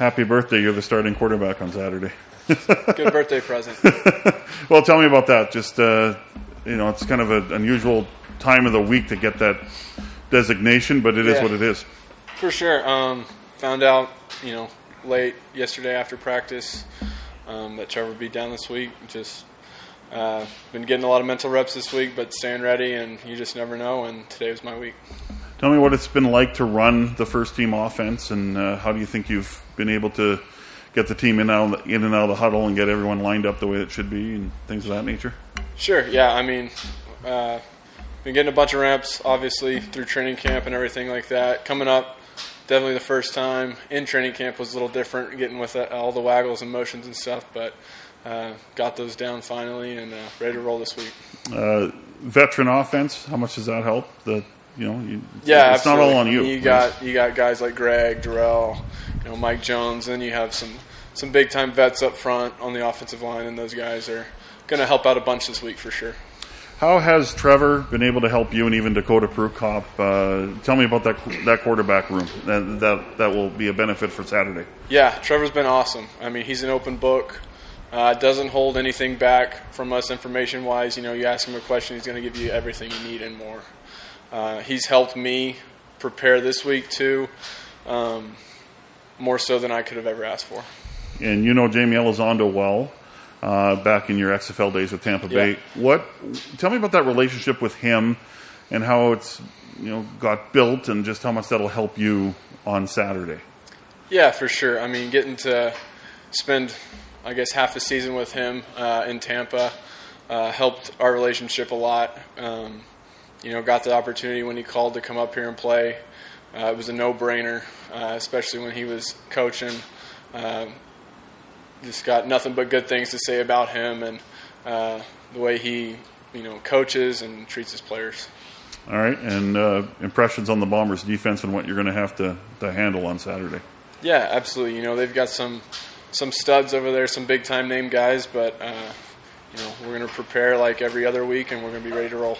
Happy birthday! You're the starting quarterback on Saturday. Good birthday present. well, tell me about that. Just uh, you know, it's kind of an unusual time of the week to get that designation, but it is Yeah. what it is. For sure. Um, found out, you know, late yesterday after practice um, that Trevor would be down this week. Just uh, been getting a lot of mental reps this week, but staying ready, and you just never know. And today was my week. Tell me what it's been like to run the first team offense, and uh, how do you think you've been able to get the team in, out, in and out of the huddle and get everyone lined up the way it should be, and things of that nature. Sure. Yeah. I mean, uh, been getting a bunch of reps, obviously through training camp and everything like that. Coming up, definitely the first time in training camp was a little different, getting with uh, all the waggles and motions and stuff, but. Uh, got those down finally and uh, ready to roll this week. Uh, veteran offense, how much does that help? The you know, you, Yeah, it's not all on you. You got you got guys like Greg, Derel, you know, Mike Jones, and you have some some big time vets up front on the offensive line, and those guys are going to help out a bunch this week for sure. How has Trevor been able to help you and even Dakota Prukop? Uh, tell me about that that quarterback room. That, that that will be a benefit for Saturday. Yeah, Trevor's been awesome. I mean, he's an open book. Uh, doesn't hold anything back from us information wise. You know, you ask him a question, he's going to give you everything you need and more. Uh, he's helped me prepare this week too, um, more so than I could have ever asked for. And you know Jaime Elizondo well, uh, back in your XFL days with Tampa Bay. Yeah. What? Tell me about that relationship with him and how it's you know got built and just how much that'll help you on Saturday. Yeah, for sure. I mean, getting to spend, I guess, half a season with him uh, in Tampa uh, helped our relationship a lot. Um, you know, got the opportunity when he called to come up here and play. Uh, it was a no-brainer, uh, especially when he was coaching. Um just got nothing but good things to say about him and uh, the way he, you know, coaches and treats his players. All right, and uh, impressions on the Bombers' defense and what you're going to have to to handle on Saturday. Yeah, absolutely. You know, they've got some some studs over there, some big time name guys, but uh, you know, we're going to prepare like every other week, and we're going to be ready to roll.